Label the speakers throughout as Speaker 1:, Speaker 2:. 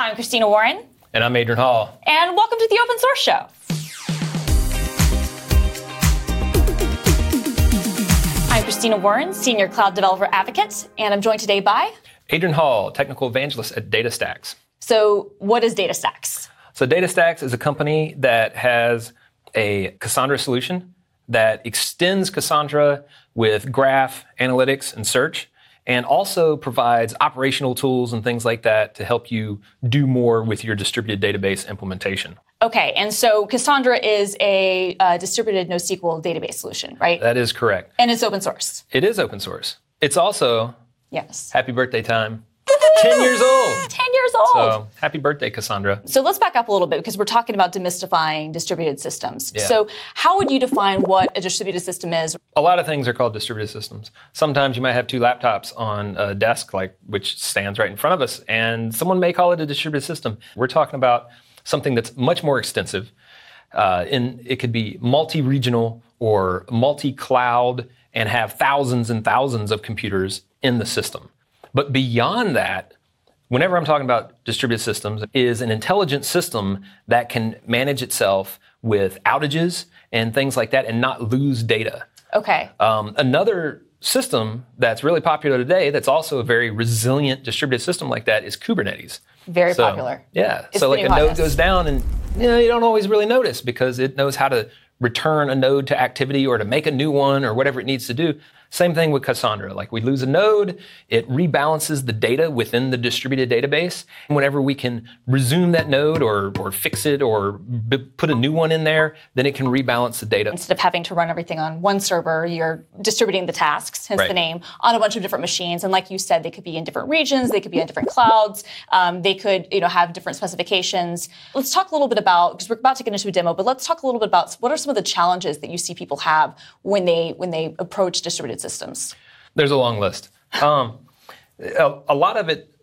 Speaker 1: I'm Christina Warren.
Speaker 2: And I'm Adron Hall.
Speaker 1: And welcome to the Open Source Show. I'm Christina Warren, Senior Cloud Developer Advocate, and I'm joined today by
Speaker 2: Adron Hall, Technical Evangelist at DataStax.
Speaker 1: So, what is DataStax?
Speaker 2: So, DataStax is a company that has a Cassandra solution that extends Cassandra with graph, analytics, and search, and also provides operational tools and things like that to help you do more with your distributed database implementation.
Speaker 1: Okay, and so Cassandra is a uh, distributed NoSQL database solution, right?
Speaker 2: That is correct.
Speaker 1: And it's open source.
Speaker 2: It is open source. It's also
Speaker 1: yes.
Speaker 2: Happy birthday time. 10 years old.
Speaker 1: 10 years old.
Speaker 2: So happy birthday, Cassandra.
Speaker 1: So let's back up a little bit because we're talking about demystifying distributed systems. Yeah. So, how would you define what a distributed system is?
Speaker 2: A lot of things are called distributed systems. Sometimes you might have two laptops on a desk, like which stands right in front of us, and someone may call it a distributed system. We're talking about something that's much more extensive. Uh, in, it could be multi regional or multi cloud and have thousands and thousands of computers in the system. But beyond that, whenever I'm talking about distributed systems, is an intelligent system that can manage itself with outages and things like that and not lose data.
Speaker 1: Okay. Um,
Speaker 2: another system that's really popular today that's also a very resilient distributed system like that is Kubernetes.
Speaker 1: Very so, popular.
Speaker 2: Yeah. It's so like a node goes down and you, know, you don't always really notice because it knows how to return a node to activity or to make a new one or whatever it needs to do. Same thing with Cassandra. Like we lose a node, it rebalances the data within the distributed database. And whenever we can resume that node or, or fix it or b- put a new one in there, then it can rebalance the data.
Speaker 1: Instead of having to run everything on one server, you're distributing the tasks, hence right. the name, on a bunch of different machines. And like you said, they could be in different regions, they could be in different clouds, um, they could you know have different specifications. Let's talk a little bit about because we're about to get into a demo, but let's talk a little bit about what are some of the challenges that you see people have when they when they approach distributed systems?
Speaker 2: There's a long list. Um, a, a, lot of it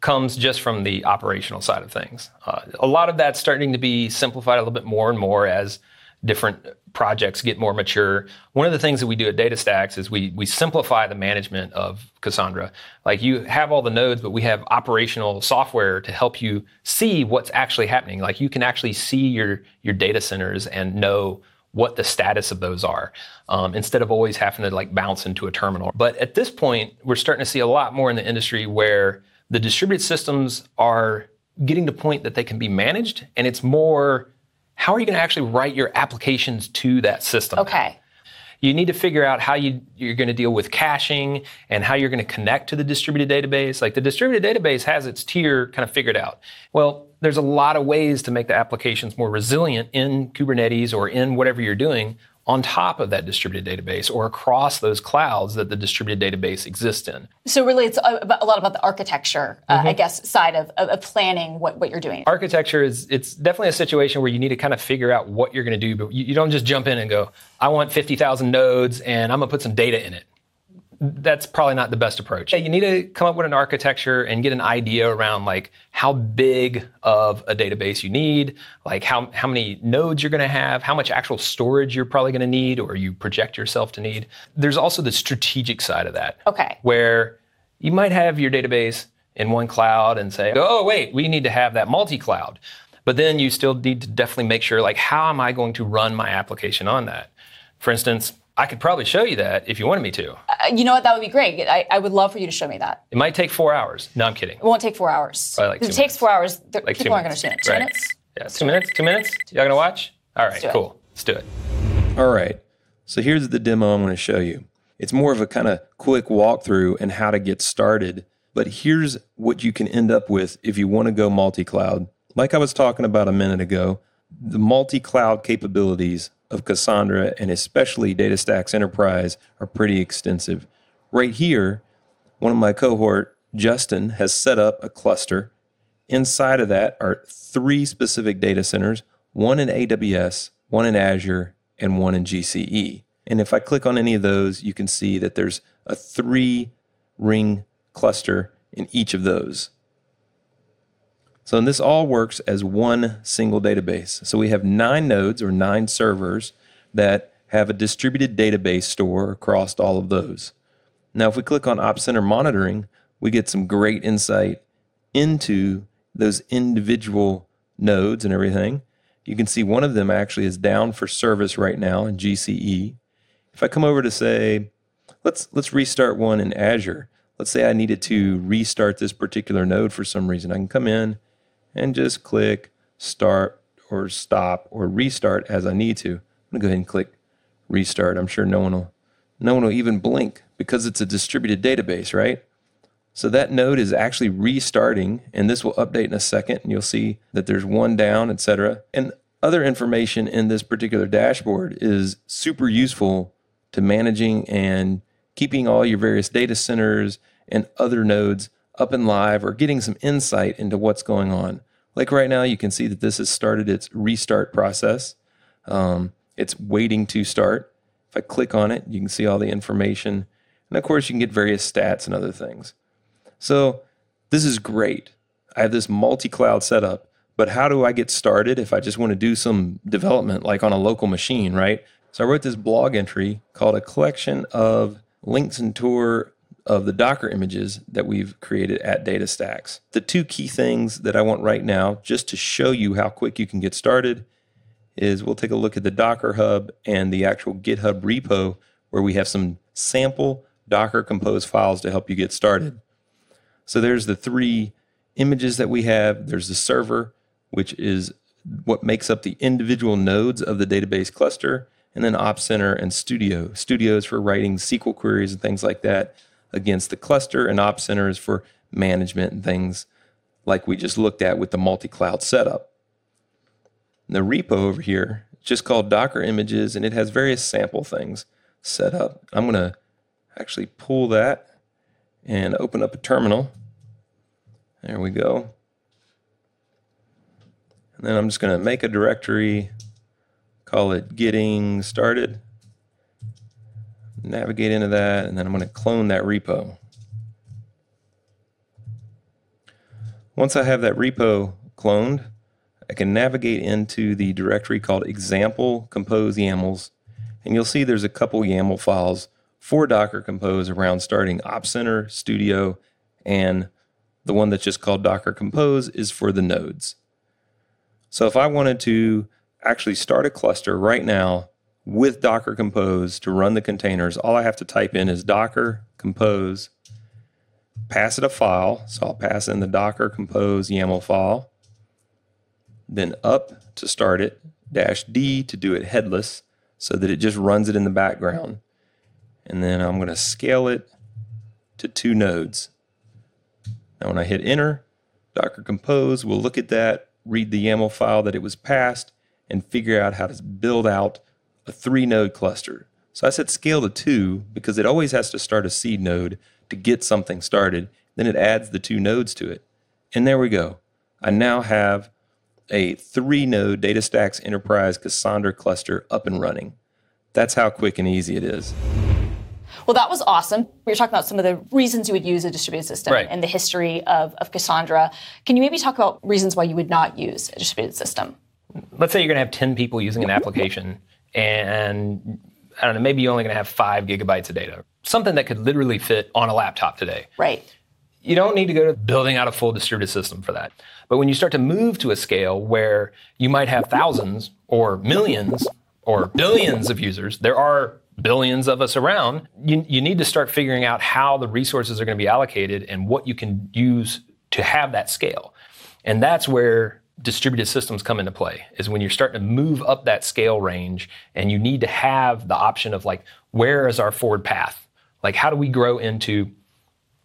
Speaker 2: comes just from the operational side of things. Uh, a lot of that's starting to be simplified a little bit more and more as different projects get more mature. One of the things that we do at DataStax is we we simplify the management of Cassandra. Like you have all the nodes, but we have operational software to help you see what's actually happening. Like you can actually see your your data centers and know what the status of those are um, instead of always having to like bounce into a terminal. But at this point, we're starting to see a lot more in the industry where the distributed systems are getting to the point that they can be managed, and it's more how are you going to actually write your applications to that system?
Speaker 1: Okay.
Speaker 2: You need to figure out how you, you're going to deal with caching and how you're going to connect to the distributed database. Like the distributed database has its tier kind of figured out. Well, there's a lot of ways to make the applications more resilient in Kubernetes or in whatever you're doing on top of that distributed database or across those clouds that the distributed database exists in.
Speaker 1: So really it's a, lot about the architecture, uh, mm-hmm. I guess, side of, of, planning what, what you're doing.
Speaker 2: Architecture is, it's definitely a situation where you need to kind of figure out what you're going to do, but you, you don't just jump in and go, I want 50,000 nodes and I'm going to put some data in it that's probably not the best approach. You need to come up with an architecture and get an idea around like how big of a database you need, like how, how many nodes you're going to have, how much actual storage you're probably going to need or you project yourself to need. There's also the strategic side of that.
Speaker 1: Okay.
Speaker 2: Where you might have your database in one cloud and say, oh, wait, we need to have that multi cloud. But then you still need to definitely make sure, like, how am I going to run my application on that? For instance, I could probably show you that if you wanted me to. Uh,
Speaker 1: you know what? That would be great. I, I, would love for you to show me that.
Speaker 2: It might take four hours. No, I'm kidding.
Speaker 1: It won't take four hours.
Speaker 2: Probably like
Speaker 1: if it takes four hours, like people aren't going to see it. Two
Speaker 2: right.
Speaker 1: minutes?
Speaker 2: Yeah, two minutes. Two minutes. Y'all going to watch? All right, Let's cool. It. Let's do it.
Speaker 3: All right. So here's the demo I'm going to show you. It's more of a kind of quick walkthrough and how to get started. But here's what you can end up with if you want to go multi cloud. Like I was talking about a minute ago, the multi cloud capabilities of Cassandra and especially DataStax Enterprise are pretty extensive. Right here, one of my cohort, Justin, has set up a cluster. Inside of that are three specific data centers one in AWS, one in Azure, and one in GCE. And if I click on any of those, you can see that there's a three ring cluster in each of those. So this all works as one single database. So we have nine nodes or nine servers that have a distributed database store across all of those. Now, if we click on OpsCenter monitoring, we get some great insight into those individual nodes and everything. You can see one of them actually is down for service right now in GCE. If I come over to say, let's let's restart one in Azure. Let's say I needed to restart this particular node for some reason. I can come in and just click start or stop or restart as I need to. I'm gonna go ahead and click restart. I'm sure no one will no one will even blink because it's a distributed database, right? So that node is actually restarting, and this will update in a second, and you'll see that there's one down, etc. And other information in this particular dashboard is super useful to managing and keeping all your various data centers and other nodes up and live or getting some insight into what's going on. Like right now, you can see that this has started its restart process. Um, it's waiting to start. If I click on it, you can see all the information. And of course, you can get various stats and other things. So this is great. I have this multi cloud setup, but how do I get started if I just want to do some development like on a local machine, right? So I wrote this blog entry called A Collection of Links and Tour of the Docker images that we've created at DataStax. The two key things that I want right now, just to show you how quick you can get started, is we'll take a look at the Docker Hub and the actual GitHub repo where we have some sample Docker Compose files to help you get started. So there's the three images that we have. There's the server, which is what makes up the individual nodes of the database cluster, and then OpsCenter and Studio. Studio is for writing SQL queries and things like that against the cluster, and OpsCenter is for management and things like we just looked at with the multi cloud setup. The repo over here just called Docker images, and it has various sample things set up. I'm going to actually pull that and open up a terminal. There we go. And then I'm just going to make a directory, call it getting started, navigate into that, and then I'm going to clone that repo. Once I have that repo cloned, I can navigate into the directory called example compose YAMLs, and you'll see there's a couple YAML files for Docker Compose around starting OpsCenter, Studio, and the one that's just called Docker Compose is for the nodes. So if I wanted to actually start a cluster right now with Docker Compose to run the containers, all I have to type in is Docker Compose, pass it a file. So I'll pass in the Docker Compose YAML file, then up to start it, dash D to do it headless so that it just runs it in the background. And then I'm going to scale it to two nodes. Now, when I hit enter, Docker Compose will look at that, read the YAML file that it was passed, and figure out how to build out a three node cluster. So I said scale to two because it always has to start a seed node to get something started. Then it adds the two nodes to it. And there we go. I now have a three node DataStax Enterprise Cassandra cluster up and running. That's how quick and easy it is.
Speaker 1: Well, that was awesome. We were talking about some of the reasons you would use a distributed system
Speaker 2: right.
Speaker 1: and the history of, of Cassandra. Can you maybe talk about reasons why you would not use a distributed system?
Speaker 2: Let's say you're going to have 10 people using an application, and I don't know, maybe you're only going to have five gigabytes of data. Something that could literally fit on a laptop today.
Speaker 1: Right.
Speaker 2: You don't need to go to building out a full distributed system for that. But when you start to move to a scale where you might have thousands or millions or billions of users, there are billions of us around, you, you need to start figuring out how the resources are going to be allocated and what you can use to have that scale. And that's where distributed systems come into play is when you're starting to move up that scale range and you need to have the option of like where is our forward path like how do we grow into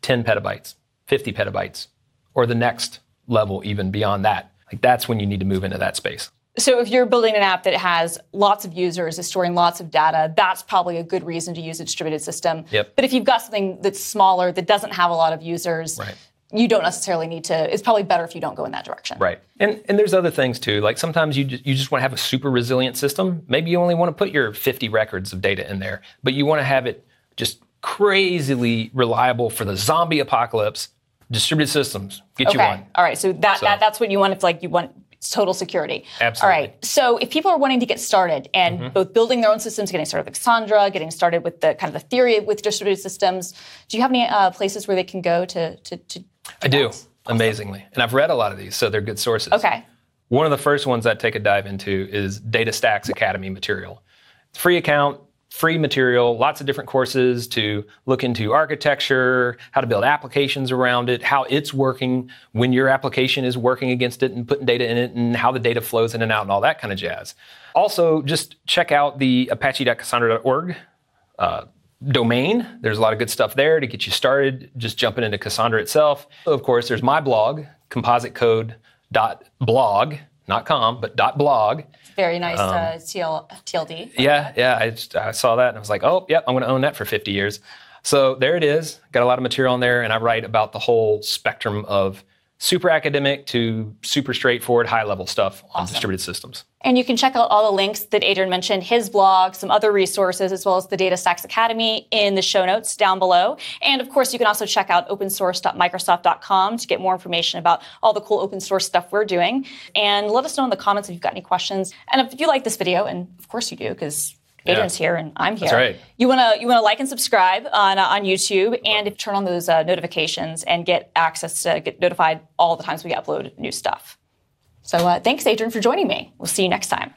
Speaker 2: 10 petabytes 50 petabytes or the next level even beyond that like that's when you need to move into that space
Speaker 1: so if you're building an app that has lots of users, is storing lots of data, that's probably a good reason to use a distributed system.
Speaker 2: Yep.
Speaker 1: But if you've got something that's smaller that doesn't have a lot of users,
Speaker 2: right.
Speaker 1: You don't necessarily need to. It's probably better if you don't go in that direction.
Speaker 2: Right. And and there's other things too. Like sometimes you just, you just want to have a super resilient system. Maybe you only want to put your 50 records of data in there, but you want to have it just crazily reliable for the zombie apocalypse. Distributed systems get
Speaker 1: okay.
Speaker 2: you one.
Speaker 1: All right. So that, so that that's what you want if like you want total security.
Speaker 2: Absolutely.
Speaker 1: All right. So if people are wanting to get started and mm-hmm. both building their own systems, getting started with Cassandra, getting started with the kind of the theory with distributed systems, do you have any uh, places where they can go to to, to
Speaker 2: I do. amazingly. And I've read a lot of these, so they're good sources.
Speaker 1: Okay.
Speaker 2: One of the first ones I'd take a dive into is DataStax Academy material. It's free account, free material, lots of different courses to look into architecture, how to build applications around it, how it's working when your application is working against it and putting data in it, and how the data flows in and out and all that kind of jazz. Also, just check out the apache.cassandra.org uh, domain. There's a lot of good stuff there to get you started, just jumping into Cassandra itself. Of course, there's my blog, compositecode.blog, not com, but .blog.
Speaker 1: Very nice um, uh, TL, TLD.
Speaker 2: Yeah, yeah. I, just, I saw that and I was like, oh, yep, I'm going to own that for 50 years. So there it is. Got a lot of material on there, and I write about the whole spectrum of super academic to super straightforward, high level stuff on distributed systems.
Speaker 1: And you can check out all the links that Adron mentioned, his blog, some other resources, as well as the DataStax Academy in the show notes down below. And of course, you can also check out opensource.microsoft.com to get more information about all the cool open source stuff we're doing. And let us know in the comments if you've got any questions. And if you like this video, and of course you do, because Adron's yeah. here and I'm here.
Speaker 2: That's right.
Speaker 1: You wanna you wanna like and subscribe on uh, on YouTube and turn on those uh, notifications and get access to get notified all the times we upload new stuff. So uh, thanks, Adron, for joining me. We'll see you next time.